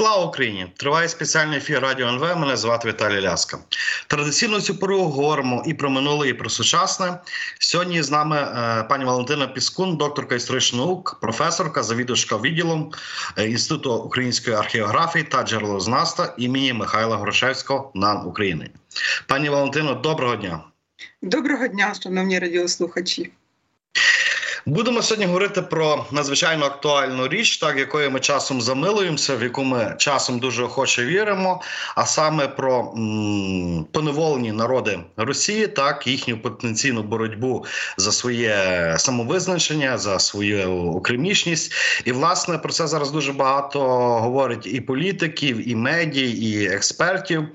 Слава Україні! Триває спеціальний ефір Радіо НВ. Мене звати Віталій Ляска. Традиційно цю пору говоримо і про минуле, і про сучасне. Сьогодні з нами е, пані Валентина Піскун, докторка історичних наук, професорка, завідувачка відділом е, Інституту української археографії та джерелознавства імені Михайла Грошевського НАН України. Пані Валентино, доброго дня. Доброго дня, шановні радіослухачі. Будемо сьогодні говорити про надзвичайно актуальну річ, так якою ми часом замилуємося, в яку ми часом дуже охоче віримо. А саме про м, поневолені народи Росії, так їхню потенційну боротьбу за своє самовизначення, за свою окремішність. І власне про це зараз дуже багато говорять і політиків, і медій, і експертів.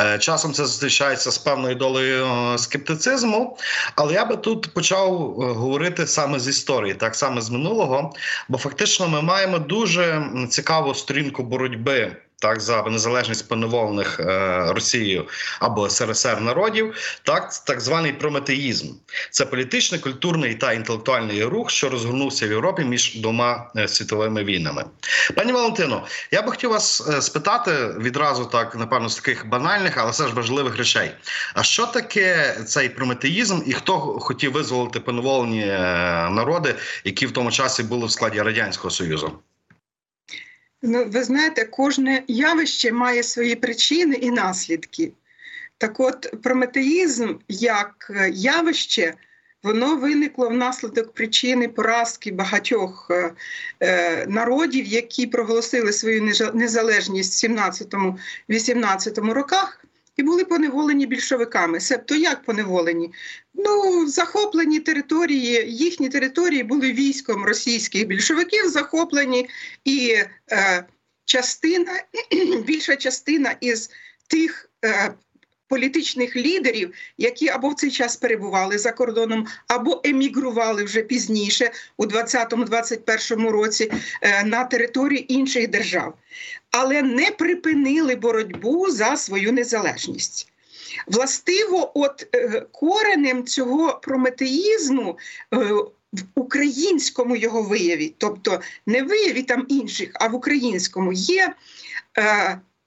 Е, часом це зустрічається з певною долею е, скептицизму. Але я би тут почав е, говорити саме з історії, так само з минулого. Бо фактично ми маємо дуже цікаву сторінку боротьби. Так, за незалежність поневолених е, Росією або СРСР народів, так так званий прометеїзм. Це політичний, культурний та інтелектуальний рух, що розгорнувся в Європі між двома е, світовими війнами. Пані Валентино, я би хотів вас е, спитати відразу так, напевно, з таких банальних, але все ж важливих речей. А що таке цей прометеїзм, і хто хотів визволити поневолені е, народи, які в тому часі були в складі радянського союзу? Ну, ви знаєте, кожне явище має свої причини і наслідки. Так от, прометеїзм як явище, воно виникло внаслідок причини поразки багатьох е, е народів, які проголосили свою незалежність в 17-18 роках і були поневолені більшовиками. Себто як поневолені? Ну, захоплені території, їхні території були військом російських більшовиків, захоплені, і е, частина, більша частина із тих. Е, Політичних лідерів, які або в цей час перебували за кордоном, або емігрували вже пізніше, у 20-21 році, е, на території інших держав але не припинили боротьбу за свою незалежність. Властиво, от е, коренем цього прометеїзму е, в українському його вияві, тобто не вияві там інших, а в українському є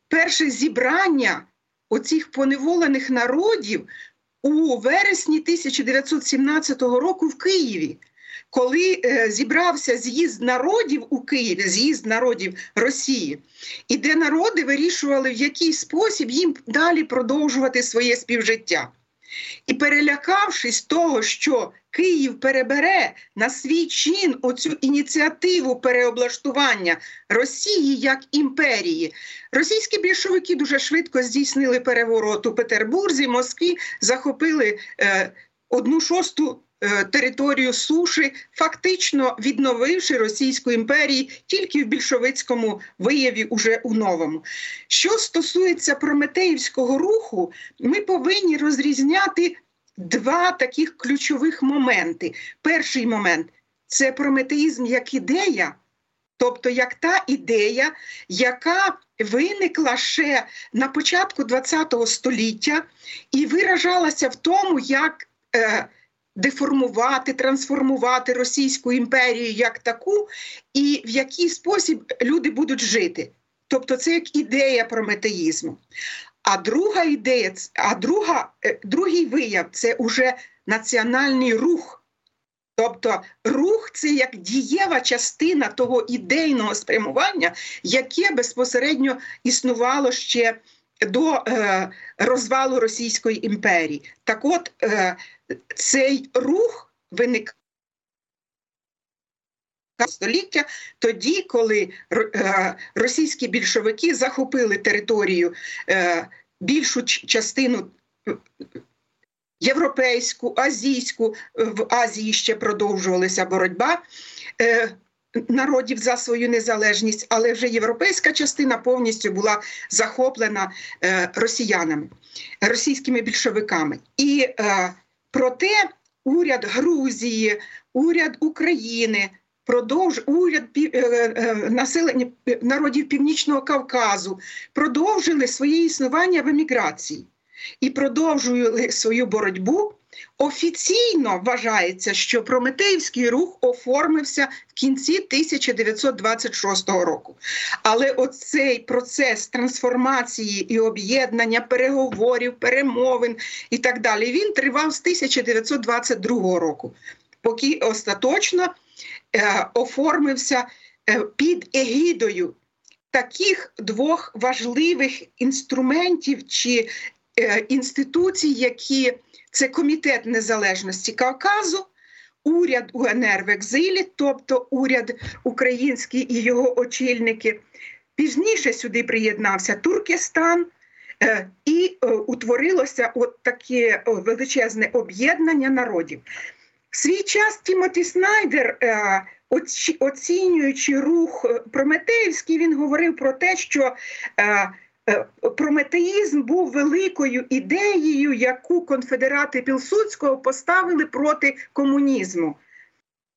перше зібрання оцих поневолених народів у вересні 1917 року в Києві коли е, зібрався з'їзд народів у Києві, з'їзд народів Росії, і де народи вирішували, в який спосіб їм далі продовжувати своє співжиття. І перелякавшись того, що Київ перебере на свій чин оцю ініціативу переоблаштування Росії як імперії, російські більшовики дуже швидко здійснили переворот у Петербурзі, Москві, захопили е, одну шосту територію суші, фактично відновивши Російську імперію тільки в більшовицькому вияві, уже у новому. Що стосується Прометеївського руху, ми повинні розрізняти два таких ключових моменти. Перший момент це прометеїзм як ідея. Тобто, як та ідея, яка виникла ще на початку ХХ століття і виражалася в тому, як е, деформувати, трансформувати Російську імперію як таку, і в який спосіб люди будуть жити. Тобто, це як ідея прометеїзму. А друга ідея, а друга, е, другий вияв це уже національний рух. Тобто рух це як дієва частина того ідейного спрямування, яке безпосередньо існувало ще до е, розвалу Російської імперії. Так от е, цей рух виник. Століття тоді, коли е, російські більшовики захопили територію е, більшу частину е, європейську, азійську, в Азії ще продовжувалася боротьба народів за свою незалежність, але вже європейська частина повністю була захоплена росіянами, російськими більшовиками. І Проте уряд Грузії, уряд України, продовж уряд е, е, населення народів Північного Кавказу продовжили своє існування в еміграції і продовжували свою боротьбу Офіційно вважається, що Прометеївський рух оформився в кінці 1926 року. Але оцей процес трансформації і об'єднання переговорів, перемовин і так далі він тривав з 1922 року, поки остаточно е, оформився е, під егідою таких двох важливих інструментів чи е, інституцій, які це комітет незалежності Кавказу, уряд УНР в екзилі, тобто уряд український і його очільники. Пізніше сюди приєднався Туркестан. Е, і е, утворилося от таке величезне об'єднання народів. В свій час Тімоті Снайдер, е, оцінюючи рух Прометеївський, він говорив про те, що прометеїзм був великою ідеєю, яку конфедерати Пілсудського поставили проти комунізму.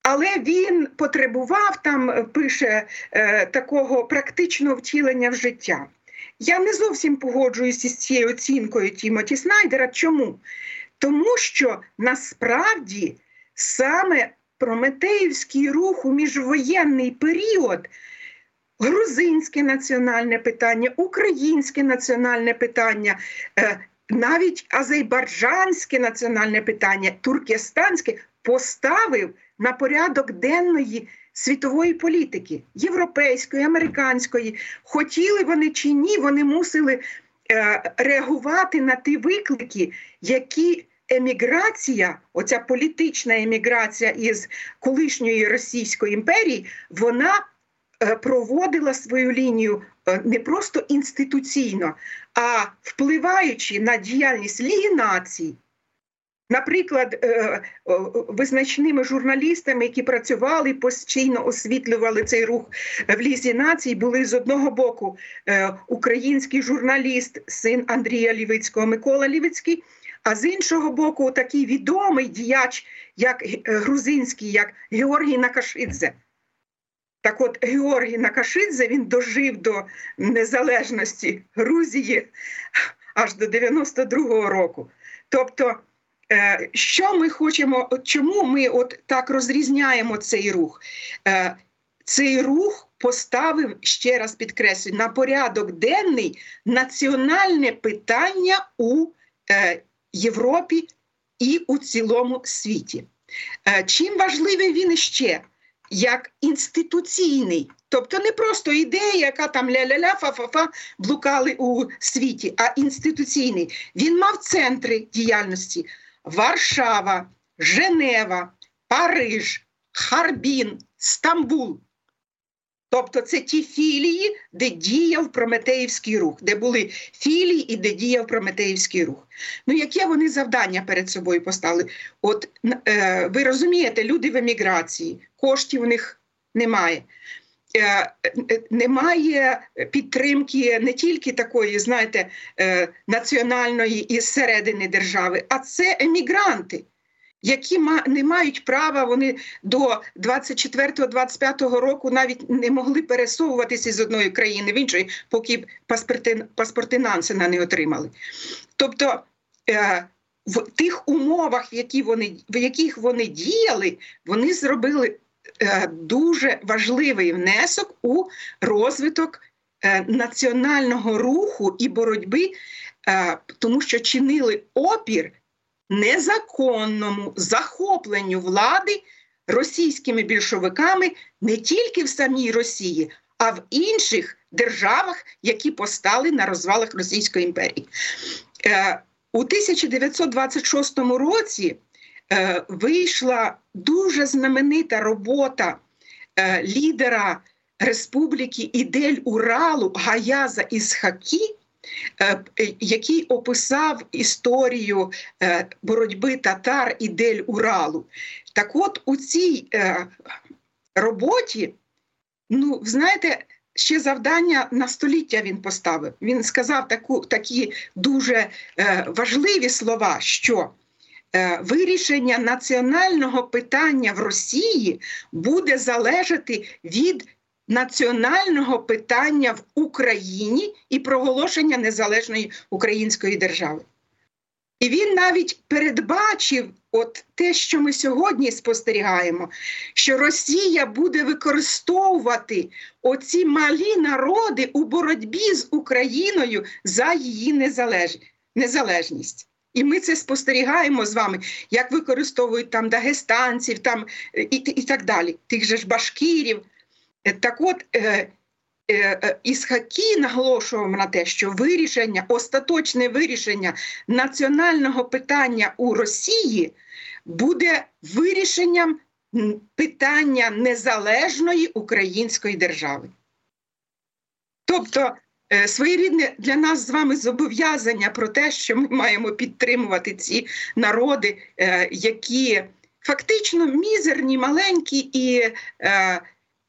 Але він потребував там, пише е, такого практичного втілення в життя. Я не зовсім погоджуюся з цією оцінкою Тімоті Снайдера. Чому? Тому що насправді саме Прометеївський рух у міжвоєнний період грузинське національне питання, українське національне питання, е, навіть азербайджанське національне питання, туркестанське поставив на порядок денної світової політики, європейської, американської. Хотіли вони чи ні, вони мусили е, реагувати на ті виклики, які еміграція, оця політична еміграція із колишньої Російської імперії, вона проводила свою лінію е, не просто інституційно, а впливаючи на діяльність Ліги націй. Наприклад, е, визначними журналістами, які працювали постійно освітлювали цей рух в лізі націй, були з одного боку український журналіст, син Андрія Лівицького, Микола Лівицький, а з іншого боку, такий відомий діяч, як грузинський, як Георгій Накашидзе. Так от Георгій Накашидзе він дожив до незалежності Грузії аж до 92-го року. Тобто, е, що ми хочемо, чому ми от так розрізняємо цей рух? Е, цей рух поставив, ще раз підкреслюю, на порядок денний національне питання у е, Європі і у цілому світі. Чим важливий він іще? Як інституційний, тобто не просто ідея, яка там ля-ля-ля, фа-фа-фа блукали у світі, а інституційний. Він мав центри діяльності: Варшава, Женева, Париж, Харбін, Стамбул. Тобто це ті філії, де діяв Прометеївський рух, де були філії і де діяв Прометеївський рух. Ну, яке вони завдання перед собою поставили? От е, ви розумієте, люди в еміграції, коштів у них немає. Е, е, немає підтримки не тільки такої, знаєте, е, національної із середини держави, а це емігранти які не мають права, вони до 24-25 року навіть не могли пересовуватися з одної країни в іншої, поки паспорти, паспорти Нансена не отримали. Тобто е, в тих умовах, які вони, в яких вони діяли, вони зробили е, дуже важливий внесок у розвиток е, національного руху і боротьби, тому що чинили опір незаконному захопленню влади російськими більшовиками не тільки в самій Росії, а в інших державах, які постали на розвалах Російської імперії. Е, у 1926 році е, вийшла дуже знаменита робота е, лідера Республіки Ідель Уралу Гаяза Ісхакі, який описав історію е, боротьби татар і дель Уралу. Так от у цій е, роботі, ну, знаєте, ще завдання на століття він поставив. Він сказав таку, такі дуже важливі слова, що Вирішення національного питання в Росії буде залежати від національного питання в Україні і проголошення незалежної української держави. І він навіть передбачив от те, що ми сьогодні спостерігаємо, що Росія буде використовувати оці малі народи у боротьбі з Україною за її незалеж... незалежність. І ми це спостерігаємо з вами, як використовують там дагестанців, там і, і так далі, тих же ж башкірів. Так от е, е, Ісхакі наголошував на те, що вирішення, остаточне вирішення національного питання у Росії буде вирішенням питання незалежної української держави. Тобто е, своєрідне для нас з вами зобов'язання про те, що ми маємо підтримувати ці народи, е, які фактично мізерні, маленькі, і е,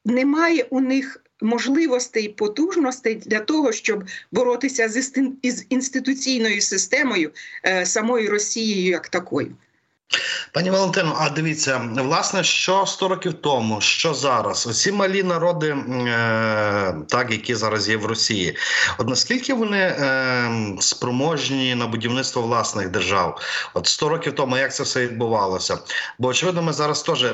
немає у них можливостей, потужностей для того, щоб боротися з інституційною системою самої Росією як такою. Пані Валентино, а дивіться, власне, що 100 років тому, що зараз, оці малі народи, е, так які зараз є в Росії, от наскільки вони е, спроможні на будівництво власних держав? От 100 років тому як це все відбувалося? Бо очевидно, ми зараз теж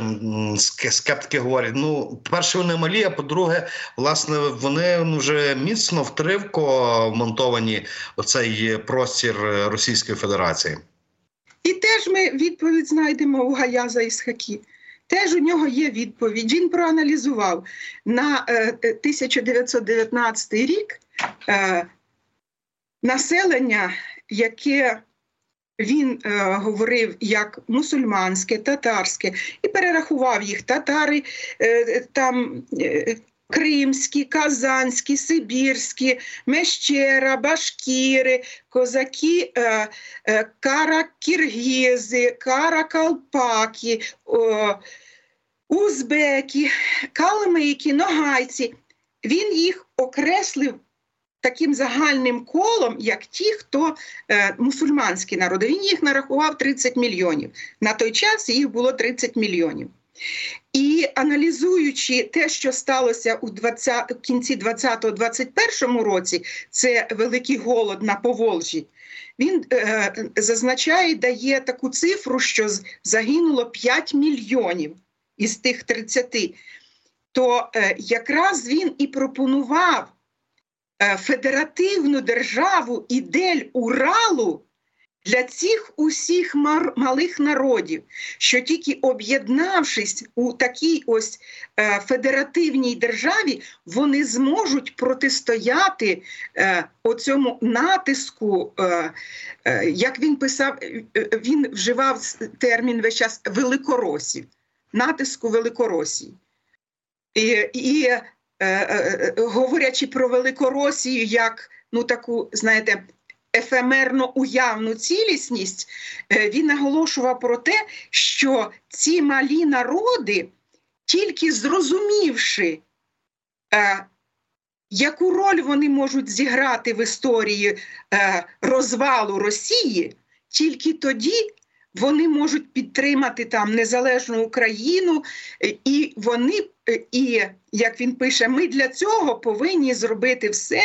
скептики говорять: ну, перше, вони малі, а по-друге, власне, вони вже міцно втривко вмонтовані оцей простір Російської Федерації. І теж ми відповідь знайдемо у Гаяза із Хакі. Теж у нього є відповідь. Він проаналізував на 1919 е, рік е, населення, яке він е, говорив як мусульманське, татарське, і перерахував їх татари, там кримські, казанські, сибірські, мещера, башкіри, козаки, е, е, каракіргізи, каракалпаки, узбеки, калмики, ногайці. Він їх окреслив. Таким загальним колом, як ті, хто е, мусульманські народи, він їх нарахував 30 мільйонів. На той час їх було 30 мільйонів. І аналізуючи те, що сталося у 20, в кінці 20-21 році, це великий голод на Поволжі, він е, зазначає, дає таку цифру, що загинуло 5 мільйонів із тих 30. То е, якраз він і пропонував е, федеративну державу ідель Уралу для цих усіх малих народів, що тільки об'єднавшись у такій ось е, федеративній державі, вони зможуть протистояти е, оцьому натиску, е, е, як він писав, е, він вживав термін весь час великоросів, натиску Великоросії. І, і е, е, е, говорячи про Великоросію як ну таку, знаєте, ефемерно уявну цілісність, е, він наголошував про те, що ці малі народи, тільки зрозумівши, е, яку роль вони можуть зіграти в історії е, розвалу Росії, тільки тоді вони можуть підтримати там незалежну Україну, і вони, е, і як він пише, ми для цього повинні зробити все,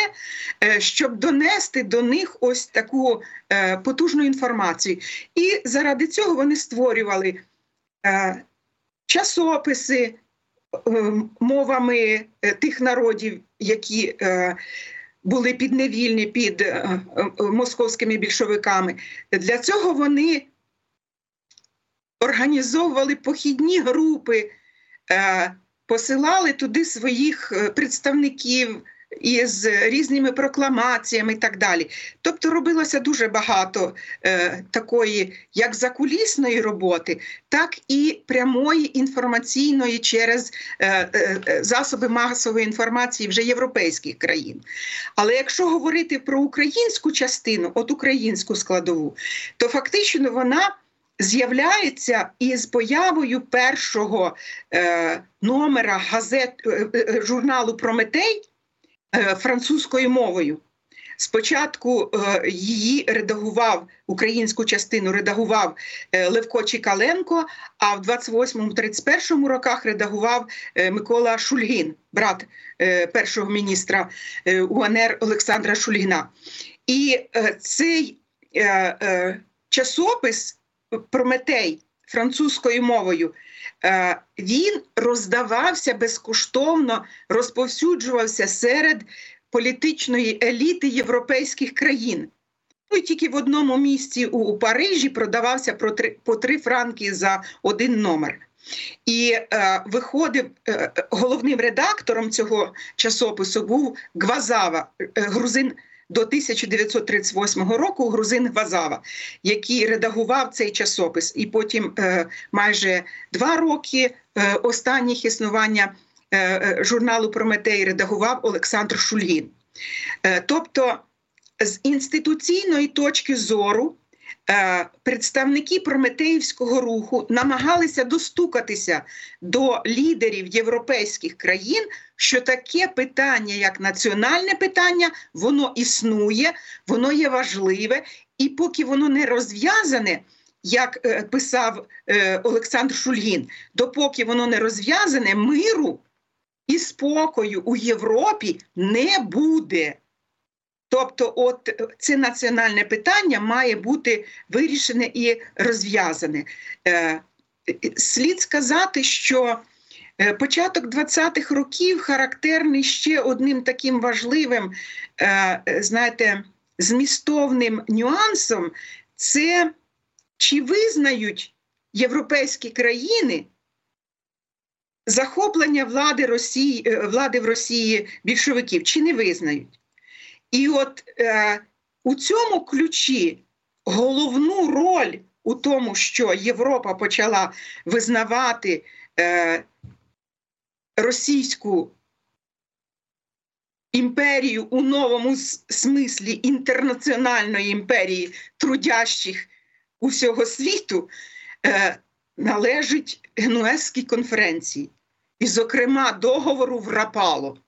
е, щоб донести до них ось таку е, потужну інформацію. І заради цього вони створювали часописи мовами тих народів, які були підневільні під московськими більшовиками. Для цього вони організовували похідні групи, е, посилали туди своїх е, представників із різними прокламаціями і так далі. Тобто робилося дуже багато е, такої як закулісної роботи, так і прямої інформаційної через засоби масової інформації вже європейських країн. Але якщо говорити про українську частину, от українську складову, то фактично вона з'являється із появою першого е, номера газет е, е, журналу Прометей е, французькою мовою. Спочатку е, її редагував українську частину, редагував е, Левко Чікаленко, а в 28-31 роках редагував е, Микола Шульгін, брат е, першого міністра е, УНР Олександра Шульгіна. І е, цей е, е, часопис Прометей французькою мовою е, він роздавався безкоштовно, розповсюджувався серед політичної еліти європейських країн. Ну і тільки в одному місці у, Парижі продавався по три, по три франки за один номер. І е, виходив е, головним редактором цього часопису був Гвазава, е, грузин до 1938 року грузин Вазава, який редагував цей часопис, і потім е, майже два роки е, останніх існування е, е журналу Прометей редагував Олександр Шульгін. Е, тобто, з інституційної точки зору. Е, представники Прометеївського руху намагалися достукатися до лідерів європейських країн, що таке питання, як національне питання, воно існує, воно є важливе, і поки воно не розв'язане. Як е, писав е, Олександр Шульгін, допоки воно не розв'язане, миру і спокою у Європі не буде. Тобто, от це національне питання має бути вирішене і розв'язане. Е, слід сказати, що е, початок 20-х років характерний ще одним таким важливим, е, знаєте, змістовним нюансом це чи визнають європейські країни захоплення влади Росії, влади в Росії більшовиків, чи не визнають. І от е, у цьому ключі головну роль у тому, що Європа почала визнавати е, російську імперію у новому смислі інтернаціональної імперії трудящих усього світу, е, належить Генуезькій конференції, і, зокрема, договору в Рапало.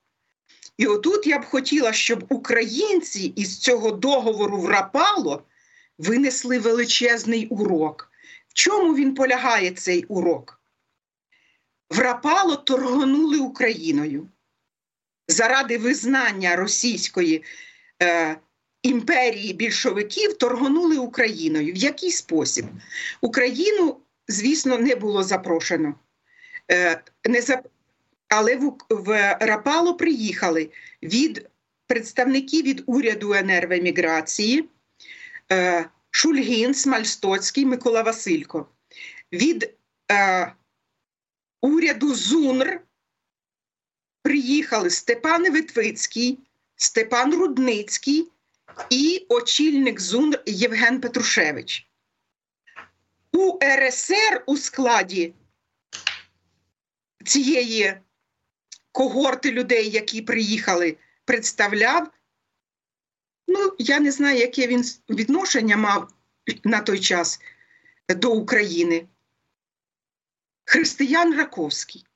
І отут я б хотіла, щоб українці із цього договору в Рапало винесли величезний урок. В чому він полягає цей урок? В Рапало торгонули Україною заради визнання російської е, імперії більшовиків торгонули Україною. В який спосіб? Україну, звісно, не було запрошено. Е, не зап... Але в, в Рапало приїхали від представників від уряду НРВ е, Шульгін, Смальстоцький, Микола Василько. Від е, уряду ЗУНР приїхали Степан Витвицький, Степан Рудницький і очільник ЗУНР Євген Петрушевич. У РСР у складі цієї когорти людей, які приїхали, представляв. Ну, я не знаю, яке він відношення мав на той час до України. Християн Раковський.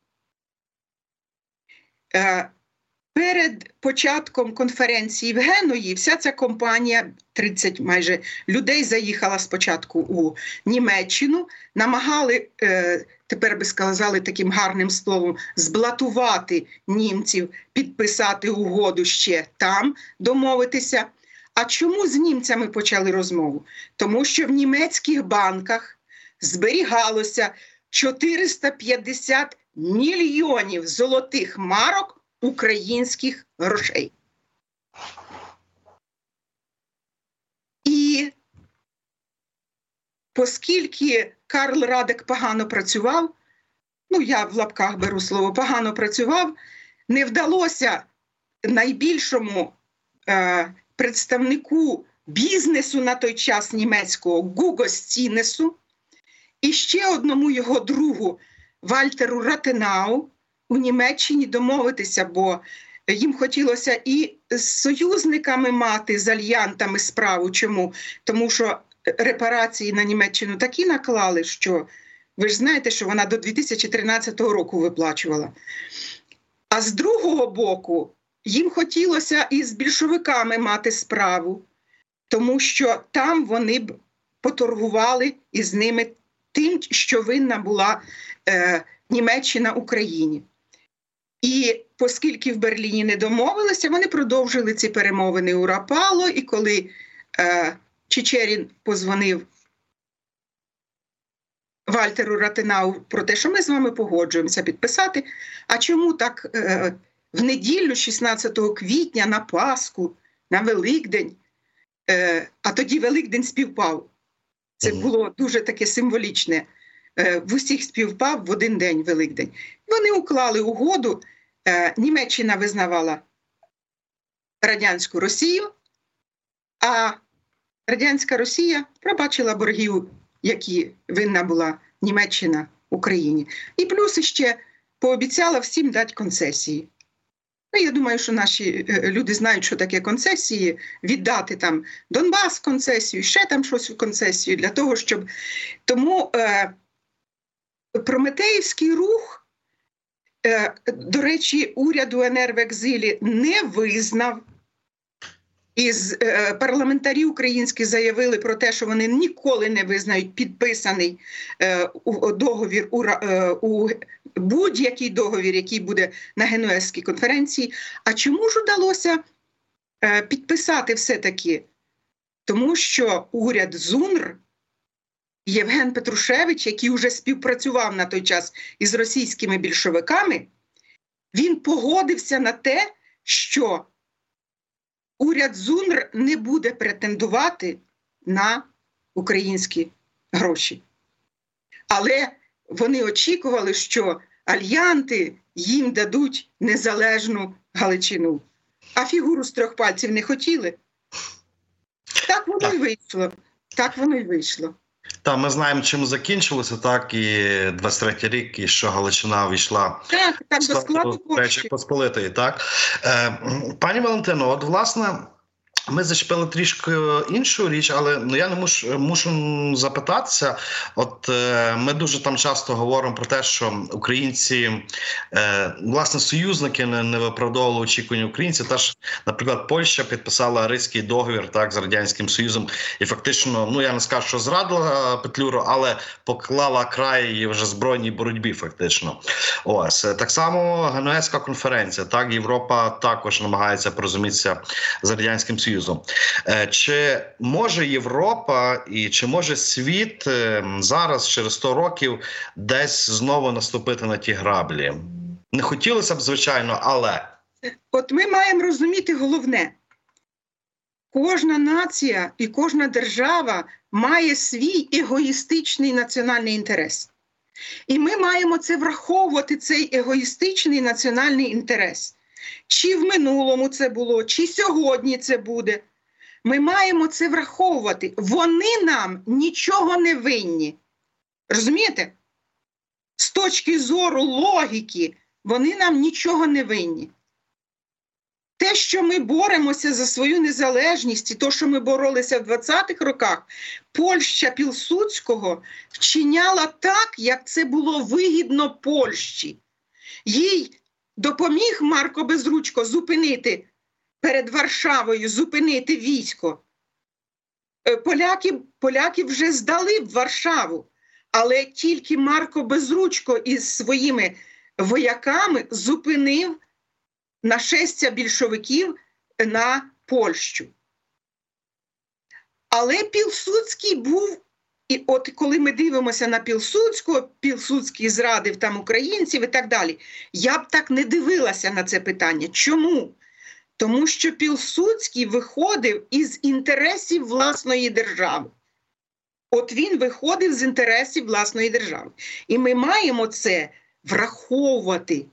Перед початком конференції в Геної вся ця компанія, 30 майже людей, заїхала спочатку у Німеччину, намагали е, тепер би сказали таким гарним словом, зблатувати німців, підписати угоду ще там, домовитися. А чому з німцями почали розмову? Тому що в німецьких банках зберігалося 450 мільйонів золотих марок українських грошей. І оскільки Карл Радек погано працював, ну я в лапках беру слово погано працював, не вдалося найбільшому е, представнику бізнесу на той час німецького Гуго Стінесу і ще одному його другу Вальтеру Ратенау у Німеччині домовитися, бо їм хотілося і з союзниками мати з альянтами справу. Чому? Тому що репарації на Німеччину такі наклали, що ви ж знаєте, що вона до 2013 року виплачувала. А з другого боку, їм хотілося і з більшовиками мати справу, тому що там вони б поторгували із ними тим, що винна була е, Німеччина Україні. І оскільки в Берліні не домовилися, вони продовжили ці перемовини у Рапало. І коли е, Чечерін позвонив Вальтеру Ратинау про те, що ми з вами погоджуємося підписати. А чому так е, в неділю, 16 квітня, на Пасху, на Великдень, е, а тоді Великдень співпав. Це було дуже таке символічне. Е, в усіх співпав в один день Великдень. Вони уклали угоду. Е, Німеччина визнавала радянську Росію, а радянська Росія пробачила боргів, які винна була Німеччина Україні. І плюс ще пообіцяла всім дати концесії. Ну, я думаю, що наші е, люди знають, що таке концесії, віддати там Донбас концесію, ще там щось у концесію для того, щоб. Тому Прометеївський рух, е, до речі, уряд УНР в екзилі не визнав. Із е, парламентарі українські заявили про те, що вони ніколи не визнають підписаний е, договір у, будь-який договір, який буде на Генуезькій конференції. А чому ж удалося підписати все-таки? Тому що уряд ЗУНР Євген Петрушевич, який вже співпрацював на той час із російськими більшовиками, він погодився на те, що уряд ЗУНР не буде претендувати на українські гроші. Але вони очікували, що альянти їм дадуть незалежну Галичину, а фігуру з трьох пальців не хотіли. Так воно й вийшло. Так воно й вийшло. Та ми знаємо, чим закінчилося, так і 23-й рік, і що Галичина війшла так, так, до складу Речі Посполитої. Так е, пані Валентино, от власне. Ми зачепили трішки іншу річ, але ну я не мушу мушу запитатися. От е, ми дуже там часто говоримо про те, що українці, е, власне, союзники не, не виправдовували очікування українців. Теж, наприклад, Польща підписала Ризький договір так з радянським союзом, і фактично, ну я не скажу, що зрадила Петлюру, але поклала край її вже збройній боротьбі. Фактично, ось так само Генуезька конференція. Так Європа також намагається порозумітися з радянським союзом. Союзу. Е, чи може Європа і чи може світ е, зараз, через 100 років, десь знову наступити на ті граблі? Не хотілося б, звичайно, але от ми маємо розуміти головне. Кожна нація і кожна держава має свій егоїстичний національний інтерес. І ми маємо це враховувати, цей егоїстичний національний інтерес. Чи в минулому це було, чи сьогодні це буде. Ми маємо це враховувати. Вони нам нічого не винні. Розумієте? З точки зору логіки, вони нам нічого не винні. Те, що ми боремося за свою незалежність, і то, що ми боролися в 20-х роках, Польща Пілсудського вчиняла так, як це було вигідно Польщі. Їй допоміг Марко Безручко зупинити перед Варшавою, зупинити військо. Е, поляки, поляки вже здали в Варшаву, але тільки Марко Безручко із своїми вояками зупинив нашестя більшовиків на Польщу. Але Пілсудський був і от коли ми дивимося на Пілсудського, Пілсудський зрадив там українців і так далі, я б так не дивилася на це питання. Чому? Тому що Пілсудський виходив із інтересів власної держави. От він виходив з інтересів власної держави. І ми маємо це враховувати.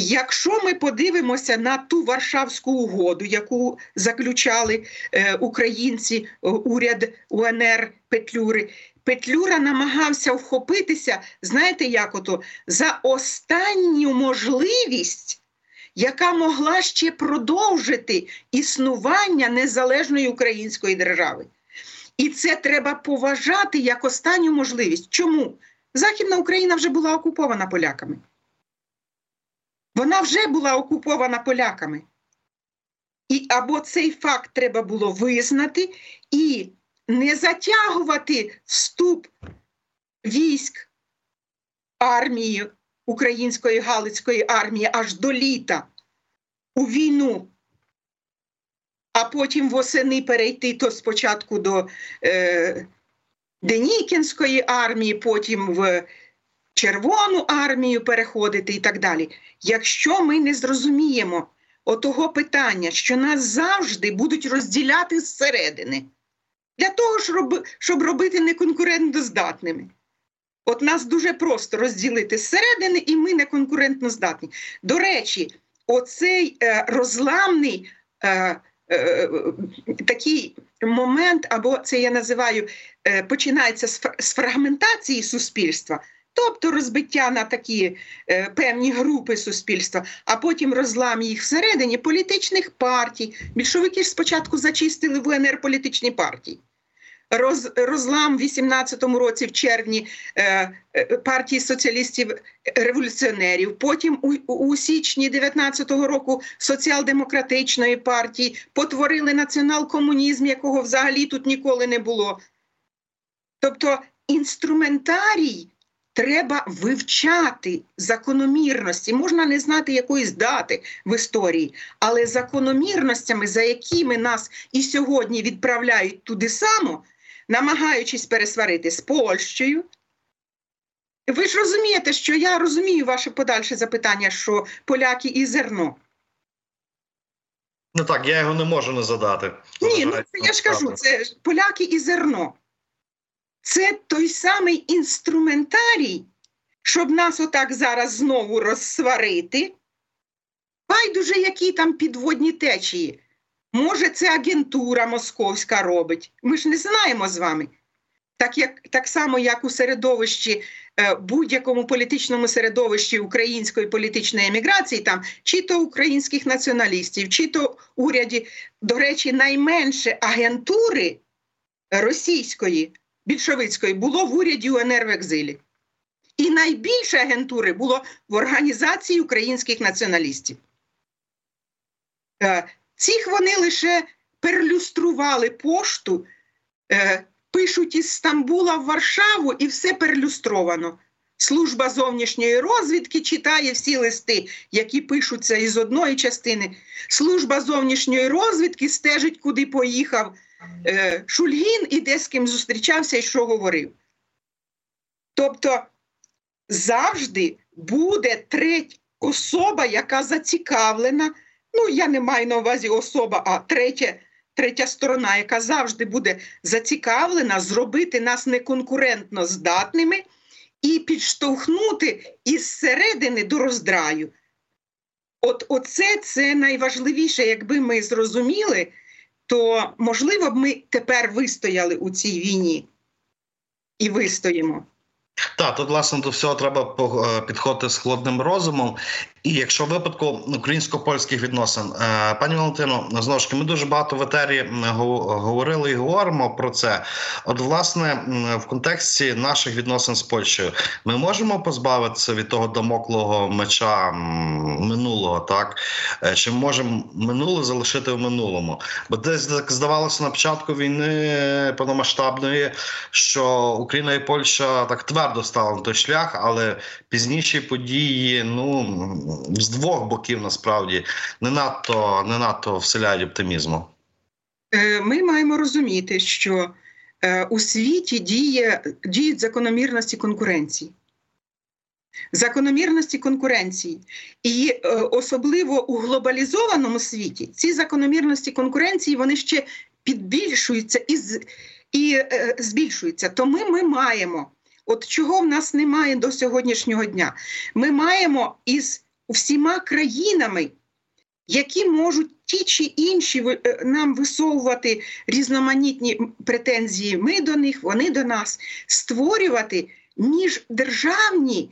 Якщо ми подивимося на ту Варшавську угоду, яку заключали е, українці, е, уряд УНР Петлюри, Петлюра намагався вхопитися, знаєте, як ото за останню можливість, яка могла ще продовжити існування незалежної української держави. І це треба поважати як останню можливість. Чому? Західна Україна вже була окупована поляками. Вона вже була окупована поляками. І або цей факт треба було визнати і не затягувати вступ військ армії української Галицької армії аж до літа у війну, а потім восени перейти то спочатку до е, Денікінської армії, потім в Червону армію переходити і так далі. Якщо ми не зрозуміємо отого питання, що нас завжди будуть розділяти зсередини, для того, щоб, робити неконкурентоздатними. От нас дуже просто розділити зсередини, і ми неконкурентно здатні. До речі, оцей е, розламний е, е, такий момент, або це я називаю, е, починається з фрагментації суспільства. Тобто розбиття на такі е, певні групи суспільства, а потім розлам їх всередині політичних партій. Більшовики ж спочатку зачистили в УНР політичні партії. Роз, розлам в 18-му році, в червні, е, е, партії соціалістів-революціонерів, потім у, у січні 19-го року соціал-демократичної партії потворили націонал-комунізм, якого взагалі тут ніколи не було. Тобто інструментарій треба вивчати закономірності. Можна не знати якоїсь дати в історії, але закономірностями, за якими нас і сьогодні відправляють туди само, намагаючись пересварити з Польщею. Ви ж розумієте, що я розумію ваше подальше запитання, що поляки і зерно. Ну так, я його не можу не задати. Ні, ну це я ж кажу, це поляки і зерно. Це той самий інструментарій, щоб нас отак зараз знову розсварити. Байдуже, які там підводні течії. Може, це агентура московська робить. Ми ж не знаємо з вами. Так як, так само, як у середовищі, е, будь-якому політичному середовищі української політичної еміграції, там чи то українських націоналістів, чи то уряді, до речі, найменше агентури російської більшовицької було в уряді УНР в екзилі. І найбільше агентури було в організації українських націоналістів. Е, цих вони лише перлюстрували пошту, е, пишуть із Стамбула в Варшаву, і все перлюстровано. Служба зовнішньої розвідки читає всі листи, які пишуться із одної частини. Служба зовнішньої розвідки стежить, куди поїхав Шульгін і де з ким зустрічався і що говорив. Тобто завжди буде третя особа, яка зацікавлена. Ну, я не маю на увазі особа, а третя, третя сторона, яка завжди буде зацікавлена зробити нас неконкурентно здатними і підштовхнути із середини до роздраю. От оце це найважливіше, якби ми зрозуміли, то можливо б ми тепер вистояли у цій війні і вистоїмо. Так, тут власне до всього треба е, підходити з холодним розумом. І якщо випадку українсько-польських відносин, е, пані Валентино, знову ж таки, ми дуже багато в етері говорили і говоримо про це. От, власне, в контексті наших відносин з Польщею, ми можемо позбавитися від того дамоклого меча минулого, так е, чи можемо минуле залишити в минулому? Бо десь так здавалося на початку війни повномасштабної, що Україна і Польща так твердо стали на той шлях, але пізніші події, ну з двох боків насправді не надто не надто вселяють оптимізму. Е, ми маємо розуміти, що е, у світі діє, діють закономірності конкуренції. Закономірності конкуренції. І е, особливо у глобалізованому світі ці закономірності конкуренції вони ще підбільшуються і і е, збільшуються. Тому ми маємо, от чого в нас немає до сьогоднішнього дня, ми маємо із всіма країнами, які можуть ті чи інші е, нам висовувати різноманітні претензії. Ми до них, вони до нас, створювати міждержавні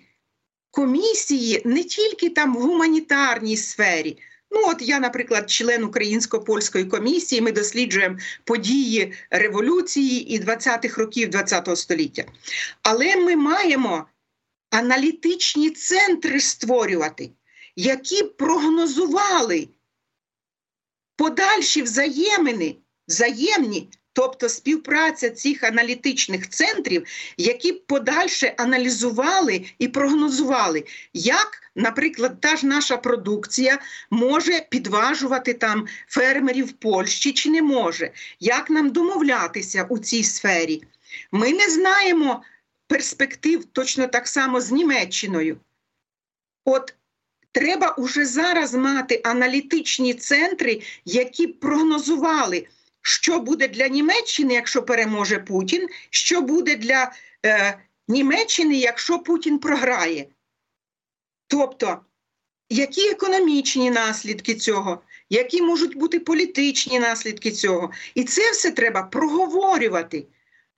комісії не тільки там в гуманітарній сфері. Ну, от я, наприклад, член українсько-польської комісії, ми досліджуємо події революції і 20-х років ХХ століття. Але ми маємо аналітичні центри створювати, які прогнозували подальші взаємини, взаємні, тобто співпраця цих аналітичних центрів, які подальше аналізували і прогнозували, як, наприклад, та ж наша продукція може підважувати там фермерів Польщі чи не може, як нам домовлятися у цій сфері. Ми не знаємо перспектив точно так само з Німеччиною. От треба уже зараз мати аналітичні центри, які прогнозували, що буде для Німеччини, якщо переможе Путін, що буде для е, Німеччини, якщо Путін програє. Тобто, які економічні наслідки цього, які можуть бути політичні наслідки цього. І це все треба проговорювати.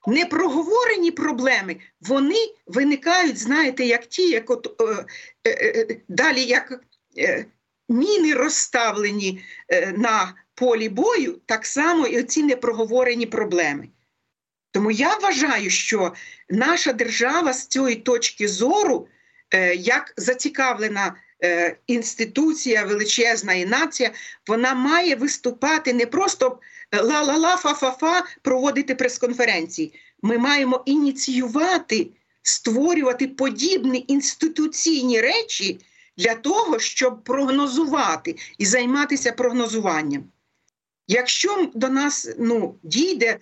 Непроговорені проблеми, вони виникають, знаєте, як ті, як от е, е, е, далі як е, міни розставлені е, на полі бою, так само і оці непроговорені проблеми. Тому я вважаю, що наша держава з цієї точки зору, е, як зацікавлена інституція, величезна і нація, вона має виступати не просто ла-ла-ла, фа-фа-фа, проводити прес-конференції. Ми маємо ініціювати, створювати подібні інституційні речі для того, щоб прогнозувати і займатися прогнозуванням. Якщо до нас ну, дійде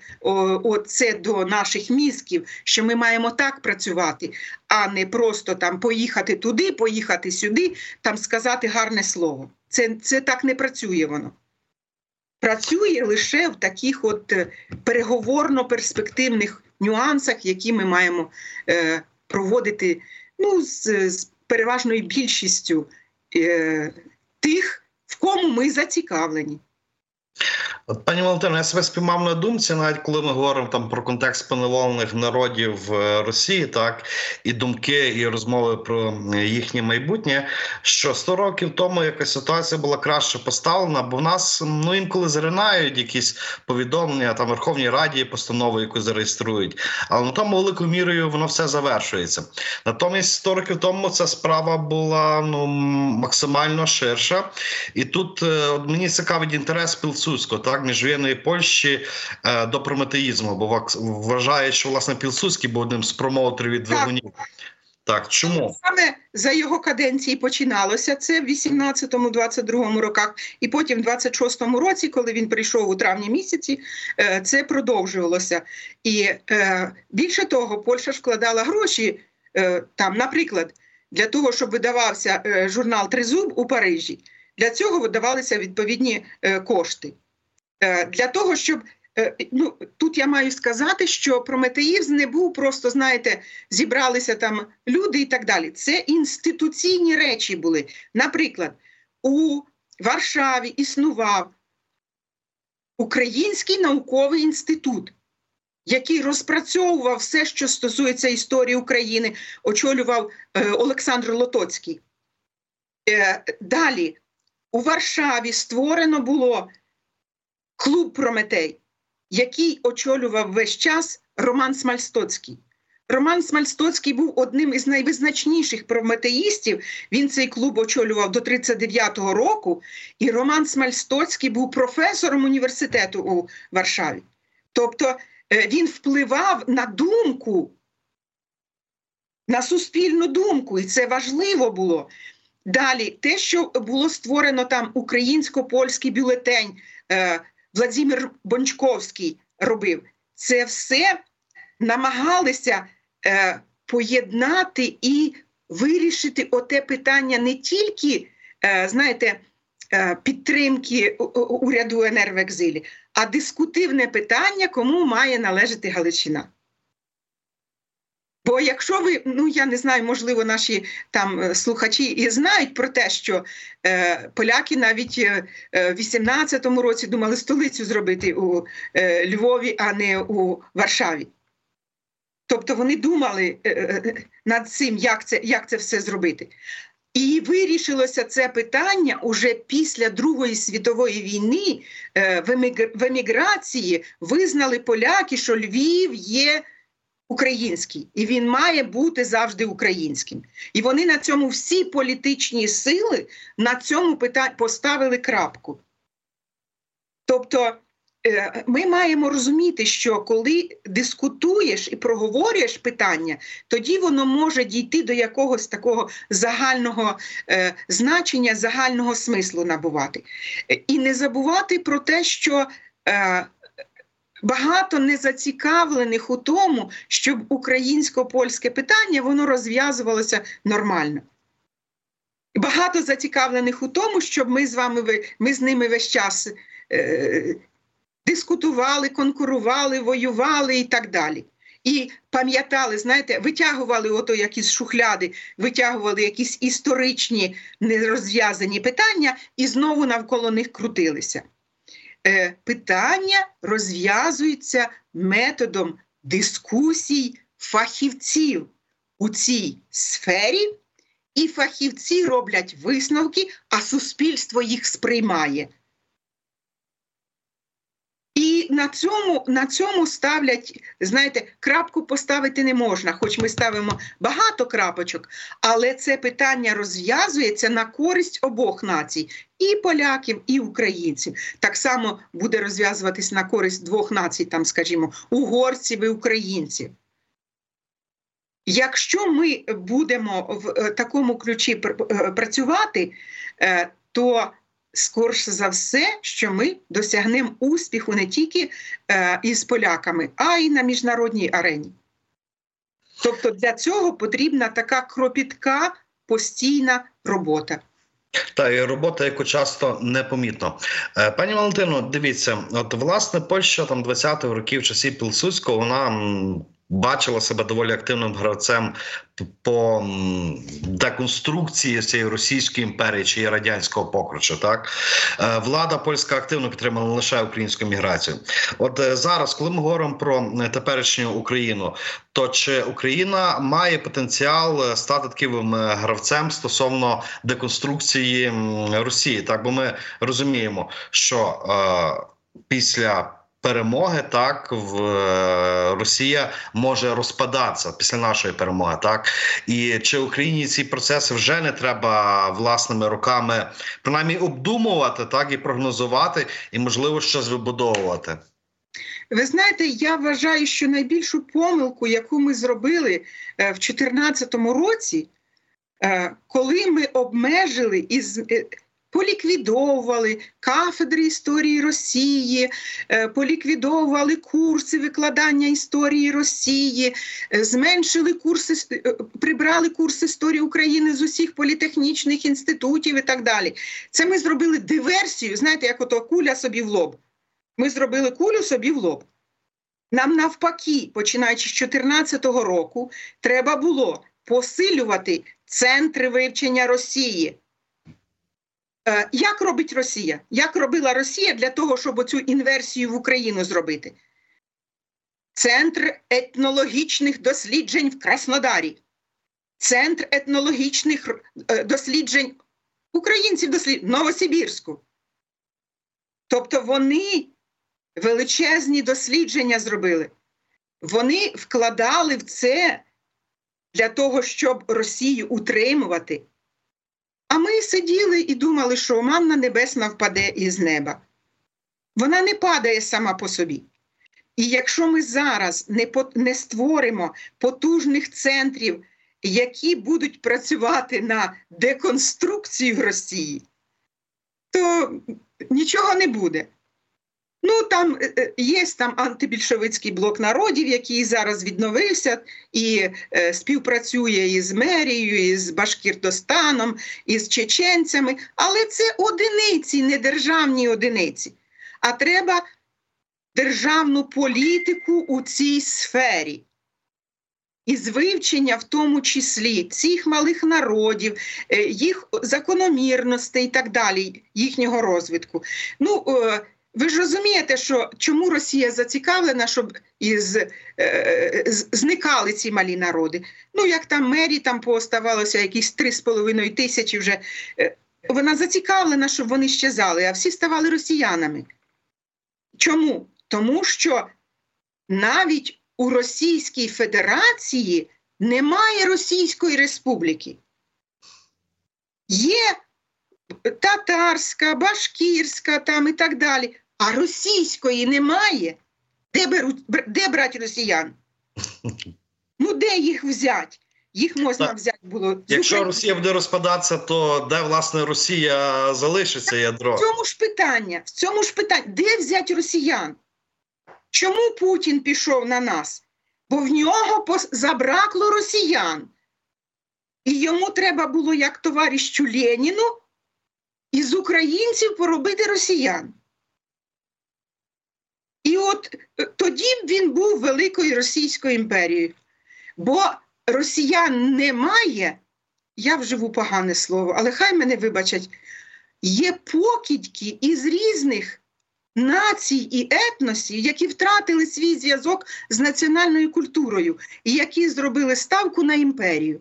це до наших мізків, що ми маємо так працювати, а не просто там поїхати туди, поїхати сюди, там сказати гарне слово. Це, Це так не працює воно. Працює лише в таких от е, переговорно-перспективних нюансах, які ми маємо е, проводити ну, з, з переважною більшістю е, тих, в кому ми зацікавлені. От, пані Валентино, я себе спіймав на думці, навіть коли ми говоримо там про контекст поневолених народів е, Росії, так і думки, і розмови про їхнє майбутнє. Що 100 років тому якась ситуація була краще поставлена, бо в нас ну інколи заринають якісь повідомлення там Верховній Раді постанови, яку зареєструють, але на тому великою мірою воно все завершується. Натомість 100 років тому ця справа була ну максимально ширша, і тут е, от мені цікавить інтерес Пілсудського, так міжвоєнної Польщі е, до прометеїзму, бо вважає, що власне Пілсудський був одним з промоутерів від двигунів. Так, чому саме за його каденції починалося це в 18-22 роках, і потім, в 26-му році, коли він прийшов у травні місяці, е, це продовжувалося. І е, більше того, Польща ж вкладала гроші е, там, наприклад, для того, щоб видавався журнал Тризуб у Парижі. Для цього видавалися відповідні кошти. Е, для того, щоб е, ну тут я маю сказати, що прометеїзм не був просто, знаєте, зібралися там люди і так далі. Це інституційні речі були. Наприклад, у Варшаві існував Український науковий інститут. Який розпрацьовував все, що стосується історії України, очолював е, Олександр Лотоцький. Е, далі у Варшаві створено було клуб Прометей, який очолював весь час Роман Смальстоцький. Роман Смальстоцький був одним із найвизначніших прометеїстів. Він цей клуб очолював до 39-го року, і Роман Смальстоцький був професором університету у Варшаві. Тобто е, він впливав на думку, на суспільну думку, і це важливо було. Далі, те, що було створено там українсько-польський бюлетень. Е, Владимир Бончковський робив, це все намагалися е, поєднати і вирішити оте питання не тільки, е, знаєте, е, підтримки уряду НР в екзилі, а дискутивне питання, кому має належати Галичина. Бо якщо ви, ну я не знаю, можливо, наші там е, слухачі і знають про те, що е, поляки навіть е, е в 18-му році думали столицю зробити у е, Львові, а не у Варшаві. Тобто вони думали е, над цим, як це, як це все зробити. І вирішилося це питання уже після Другої світової війни в еміграції визнали поляки, що Львів є український, і він має бути завжди українським. І вони на цьому всі політичні сили на цьому питанні поставили крапку. Тобто е, ми маємо розуміти, що коли дискутуєш і проговорюєш питання, тоді воно може дійти до якогось такого загального е, значення, загального смислу набувати. І не забувати про те, що е, багато не зацікавлених у тому, щоб українсько-польське питання воно розв'язувалося нормально. Багато зацікавлених у тому, щоб ми з вами ми з ними весь час е, дискутували, конкурували, воювали і так далі. І пам'ятали, знаєте, витягували ото якісь шухляди, витягували якісь історичні нерозв'язані питання і знову навколо них крутилися. Е, питання розв'язуються методом дискусій фахівців у цій сфері, і фахівці роблять висновки, а суспільство їх сприймає. І на цьому, на цьому ставлять, знаєте, крапку поставити не можна, хоч ми ставимо багато крапочок, але це питання розв'язується на користь обох націй і поляків, і українців. Так само буде розв'язуватись на користь двох націй, там, скажімо, угорців і українців. Якщо ми будемо в е, такому ключі е, працювати, е, то скорше за все, що ми досягнемо успіху не тільки е, із поляками, а й на міжнародній арені. Тобто для цього потрібна така кропітка постійна робота. Та і робота, яку часто непомітно. Е, Пані Валентино, дивіться, от власне Польща там 20-х років часів Пілсудського, вона бачила себе доволі активним гравцем по деконструкції цієї російської імперії чи радянського покруча. Так Е, влада польська активно підтримала не лише українську міграцію. От е, зараз, коли ми говоримо про е, теперішню Україну, то чи Україна має потенціал стати таким гравцем стосовно деконструкції Росії? Так, бо ми розуміємо, що після перемоги так в е, Росія може розпадатися після нашої перемоги, так і чи Україні ці процеси вже не треба власними руками принаймні обдумувати, так і прогнозувати, і можливо щось вибудовувати. Ви знаєте, я вважаю, що найбільшу помилку, яку ми зробили е, в 2014 році, е, коли ми обмежили і з- е, поліквідовували кафедри історії Росії, е, поліквідовували курси викладання історії Росії, е, зменшили курси, е, прибрали курс історії України з усіх політехнічних інститутів і так далі. Це ми зробили диверсію, знаєте, як ото куля собі в лоб. Ми зробили кулю собі в лоб. Нам навпаки, починаючи з 2014 року, треба було посилювати центри вивчення Росії. Е, Як робить Росія? Як робила Росія для того, щоб оцю інверсію в Україну зробити? Центр етнологічних досліджень в Краснодарі, Центр етнологічних е, досліджень українців дослід... Новосибірську. Тобто вони величезні дослідження зробили. Вони вкладали в це для того, щоб Росію утримувати. А ми сиділи і думали, що манна небесна впаде із неба. Вона не падає сама по собі. І якщо ми зараз не, по, не створимо потужних центрів, які будуть працювати на деконструкцію Росії, то нічого не буде. Ну, там е, е, є там антибільшовицький блок народів, який зараз відновився і е, співпрацює із мерією, із Башкіртостаном, із чеченцями, але це одиниці, не державні одиниці. А треба державну політику у цій сфері. Із вивчення, в тому числі цих малих народів, е, їх закономірностей і так далі, їхнього розвитку. Ну, ви ж розумієте, що чому Росія зацікавлена, щоб із, е, зникали ці малі народи? Ну, як там мері там пооставалося якісь три з половиною тисячі вже. Е, вона зацікавлена, щоб вони щезали, а всі ставали росіянами. Чому? Тому що навіть у Російській Федерації немає Російської Республіки. Є татарська, башкірська там і так далі. А російської немає. Де, беруть, де брати росіян? Ну, де їх взяти? Їх можна Так. взяти було. Якщо Росія буде розпадатися, то де власне Росія залишиться ядро? В цьому ж питання, в цьому ж питання, де взяти росіян? Чому Путін пішов на нас? Бо в нього забракло росіян. І йому треба було, як товаришу Леніну, із українців поробити росіян. І от тоді він був Великою Російською імперією. Бо росіян немає, я вживу погане слово, але хай мене вибачать, є покидьки із різних націй і етносів, які втратили свій зв'язок з національною культурою і які зробили ставку на імперію.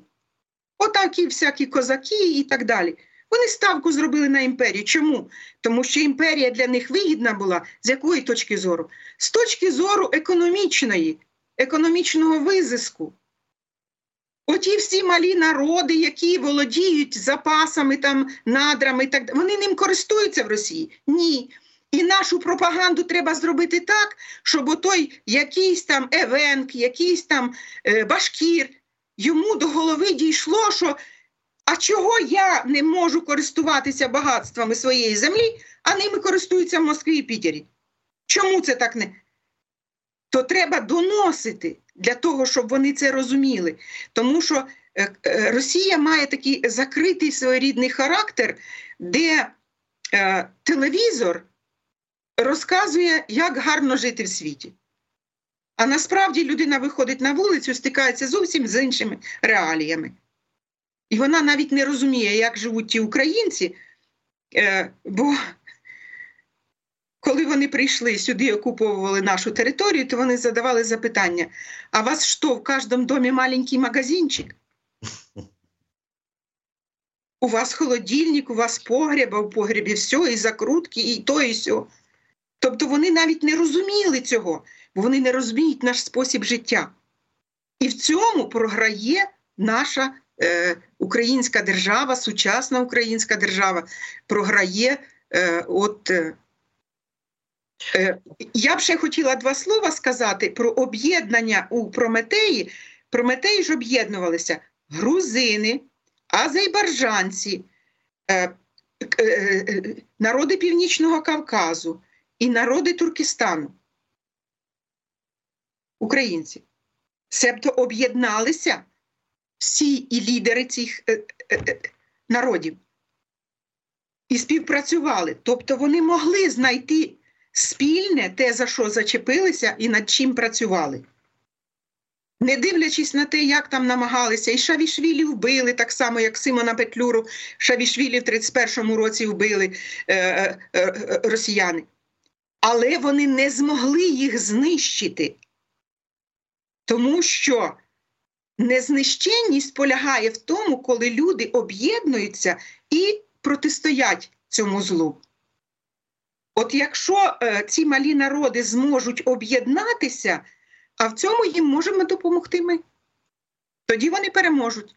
Отакі всякі козаки і так далі. Вони ставку зробили на імперію. Чому? Тому що імперія для них вигідна була з якої точки зору? З точки зору економічної, економічного визиску. Оті всі малі народи, які володіють запасами, там, надрами, так далі, вони ним користуються в Росії? Ні. І нашу пропаганду треба зробити так, щоб отой якийсь там Евенк, якийсь там е, Башкір, йому до голови дійшло, що а чого я не можу користуватися багатствами своєї землі, а ними користуються в Москві і Пітері? Чому це так не? То треба доносити для того, щоб вони це розуміли. Тому що е, е, Росія має такий закритий своєрідний характер, де е, телевізор розказує, як гарно жити в світі. А насправді людина виходить на вулицю, стикається зовсім з іншими реаліями. І вона навіть не розуміє, як живуть ті українці, е, бо коли вони прийшли сюди, окуповували нашу територію, то вони задавали запитання: а вас що, в кожному домі маленький магазинчик? У вас холодильник, у вас погреб, а в погребі все, і закрутки, і то, і сьо. Тобто вони навіть не розуміли цього, бо вони не розуміють наш спосіб життя. І в цьому програє наша е, українська держава, сучасна українська держава, програє. Е, от, е, е, я б ще хотіла два слова сказати про об'єднання у Прометеї. Прометеї ж об'єднувалися грузини, азербайджанці, е, е, е, народи Північного Кавказу і народи Туркестану. Українці. Себто об'єдналися всі і лідери цих е, е, е, народів і співпрацювали. Тобто вони могли знайти спільне те, за що зачепилися і над чим працювали. Не дивлячись на те, як там намагалися, і Шавішвілі вбили, так само, як Симона Петлюру, Шавішвілі в 31-му році вбили е, е, е, росіяни. Але вони не змогли їх знищити, тому що незнищенність полягає в тому, коли люди об'єднуються і протистоять цьому злу. От якщо е, ці малі народи зможуть об'єднатися, а в цьому їм можемо допомогти ми, тоді вони переможуть.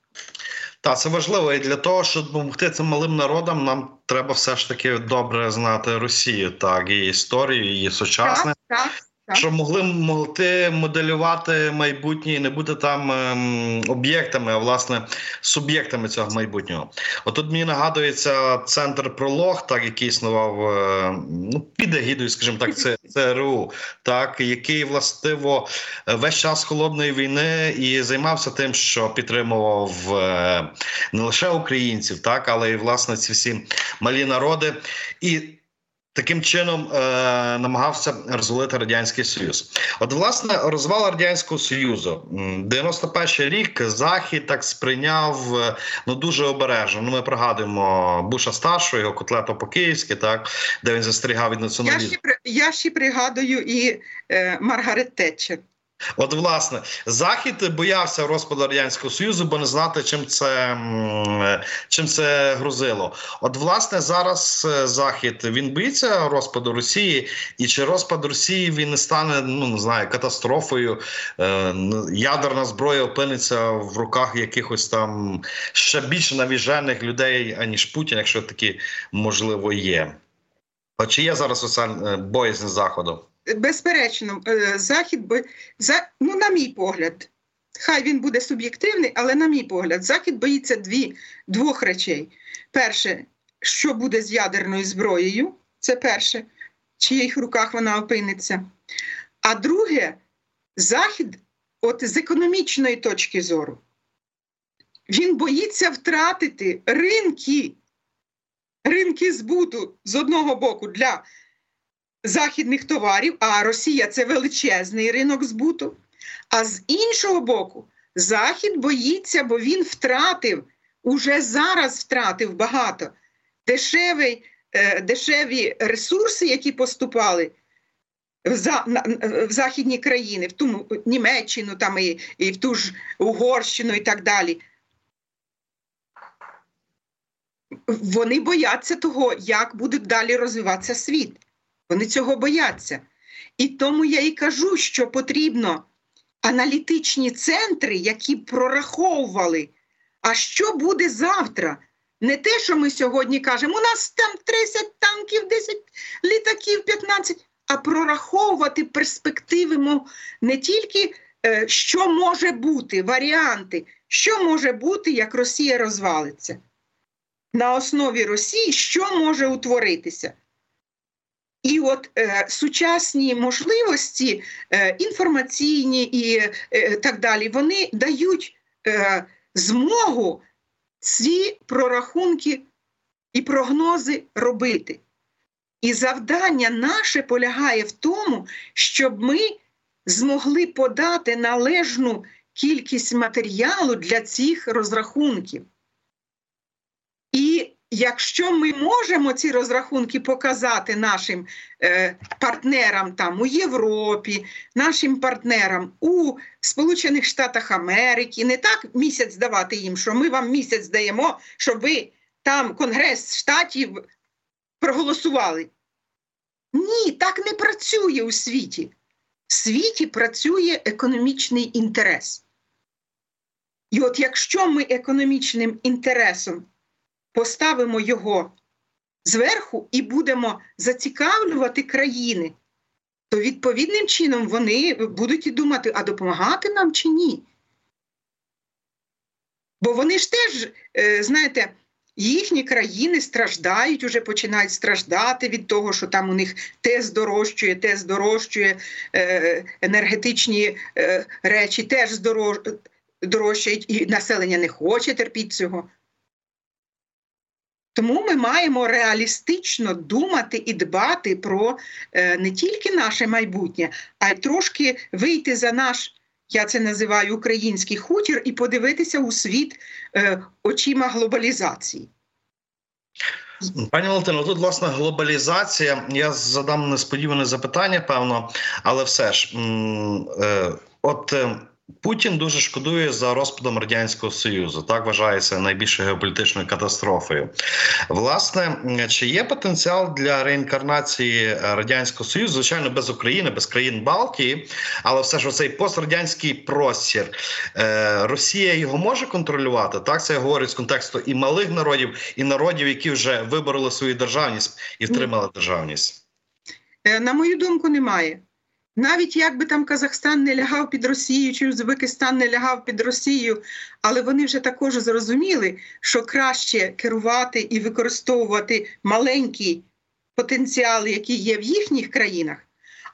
Так, це важливо. І для того, щоб допомогти цим малим народам, нам треба все ж таки добре знати Росію, так, і історію, її сучасне. Так, так. Щоб могли могти моделювати майбутнє і не бути там ем, об'єктами, а власне суб'єктами цього майбутнього. Отут мені нагадується центр пролог, так який існував е, ну, під егідою, скажімо так, це ЦРУ, так який властиво весь час холодної війни і займався тим, що підтримував е, не лише українців, так але й власне ці всі малі народи і. Таким чином е, намагався розвалити радянський союз. От, власне, розвал радянського союзу 91-й рік захід так сприйняв е, ну дуже обережно. Ну, ми пригадуємо Буша старшого, його котлета по київськи так де він застерігав від Я ще, я ще пригадую і е, Маргарет Тетчер. От, власне, захід боявся розпаду радянського союзу, бо не знати, чим це чим це грузило. От, власне, зараз е, захід він боїться розпаду Росії, і чи розпад Росії він не стане ну не знаю катастрофою? Е, ядерна зброя опиниться в руках якихось там ще більш навіжених людей, аніж Путін, якщо такі можливо є. От чи є зараз боязнь заходу? Безперечно, е, захід бо за ну, на мій погляд, хай він буде суб'єктивний, але на мій погляд, захід боїться дві двох речей: перше, що буде з ядерною зброєю, це перше, в чиїх руках вона опиниться. А друге, Захід, от з економічної точки зору, він боїться втратити ринки, ринки збуту з одного боку для західних товарів, а Росія це величезний ринок збуту. А з іншого боку, Захід боїться, бо він втратив, уже зараз втратив багато дешевий, е, дешеві ресурси, які поступали в, за, в західні країни, в ту Німеччину там і, і в ту ж Угорщину і так далі. Вони бояться того, як буде далі розвиватися світ. Вони цього бояться. І тому я і кажу, що потрібно аналітичні центри, які прораховували, а що буде завтра. Не те, що ми сьогодні кажемо, у нас там 30 танків, 10 літаків, 15, а прораховувати перспективи не тільки е, що може бути, варіанти, що може бути, як Росія розвалиться. На основі Росії що може утворитися? І от е, сучасні можливості е, інформаційні і е, так далі, вони дають е, змогу ці прорахунки і прогнози робити. І завдання наше полягає в тому, щоб ми змогли подати належну кількість матеріалу для цих розрахунків. Якщо ми можемо ці розрахунки показати нашим е, партнерам там у Європі, нашим партнерам у Сполучених Штатах Америки, не так місяць давати їм, що ми вам місяць даємо, щоб ви там Конгрес штатів проголосували. Ні, так не працює у світі. В світі працює економічний інтерес. І от якщо ми економічним інтересом поставимо його зверху і будемо зацікавлювати країни, то відповідним чином вони будуть і думати, а допомагати нам чи ні. Бо вони ж теж, е, знаєте, їхні країни страждають, уже починають страждати від того, що там у них те здорожчує, те здорожчує, е, енергетичні е, речі теж здорожчають, і населення не хоче терпіти цього. Тому ми маємо реалістично думати і дбати про е, не тільки наше майбутнє, а й трошки вийти за наш, я це називаю український хутір, і подивитися у світ е, очима глобалізації. Пані Валентино, тут власне глобалізація. Я задам несподіване запитання, певно, але все ж, е, от Путін дуже шкодує за розпадом радянського союзу. Так вважається найбільшою геополітичною катастрофою. Власне, чи є потенціал для реінкарнації радянського союзу? Звичайно, без України, без країн Балтії, але все ж цей пострадянський простір е, Росія його може контролювати. Так це я говорю з контексту і малих народів, і народів, які вже вибороли свою державність і втримали державність. Е, на мою думку, немає. Навіть якби там Казахстан не лягав під Росію, чи Узбекистан не лягав під Росію, але вони вже також зрозуміли, що краще керувати і використовувати маленький потенціал, який є в їхніх країнах,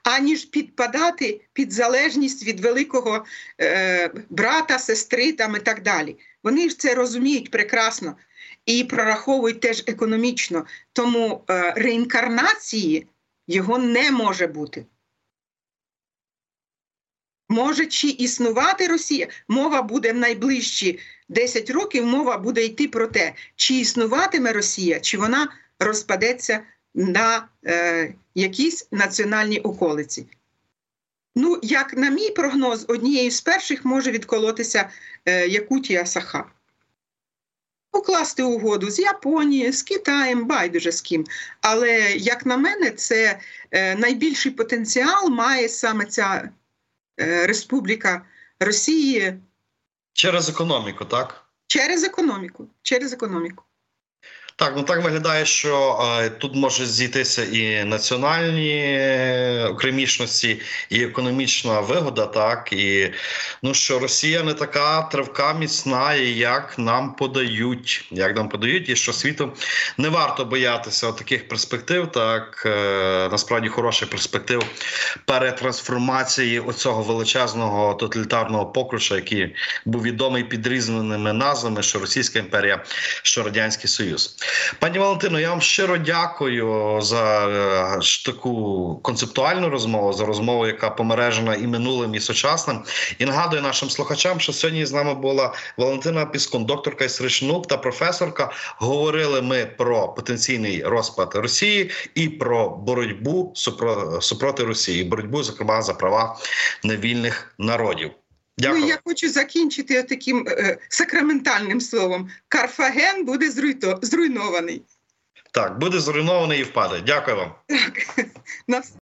аніж підпадати під залежність від великого е, брата, сестри там і так далі. Вони ж це розуміють прекрасно і прораховують теж економічно. Тому е, реінкарнації його не може бути. Може чи існувати Росія? Мова буде в найближчі 10 років. Мова буде йти про те, чи існуватиме Росія, чи вона розпадеться на е, якісь національні околиці. Ну, як на мій прогноз, однією з перших може відколотися е, Якутія Саха. Укласти угоду з Японією, з Китаєм, байдуже з ким. Але, як на мене, це е, найбільший потенціал має саме ця. Е, Республіка Росії через економіку, так? Через економіку. Через економіку. Так, ну так виглядає, що е, тут може зійтися і національні е, окремішності, і економічна вигода, так і ну що Росія не така тривка міцна, як нам подають, як нам подають, і що світу не варто боятися таких перспектив. Так е, насправді хороших перспектив перетрансформації оцього величезного тоталітарного покруша, який був відомий під різними назвами, що Російська імперія, що Радянський Союз. Пані Валентино, я вам щиро дякую за е, таку концептуальну розмову, за розмову, яка помережена і минулим, і сучасним. І нагадую нашим слухачам, що сьогодні з нами була Валентина Піскун, докторка історичних наук та професорка. Говорили ми про потенційний розпад Росії і про боротьбу супро- супроти Росії, боротьбу, зокрема, за права невільних народів. Дякую. Ну, я хочу закінчити таким е, сакраментальним словом: Карфаген буде зруйто- зруйнований. Так, буде зруйнований і впаде. Дякую вам. Так.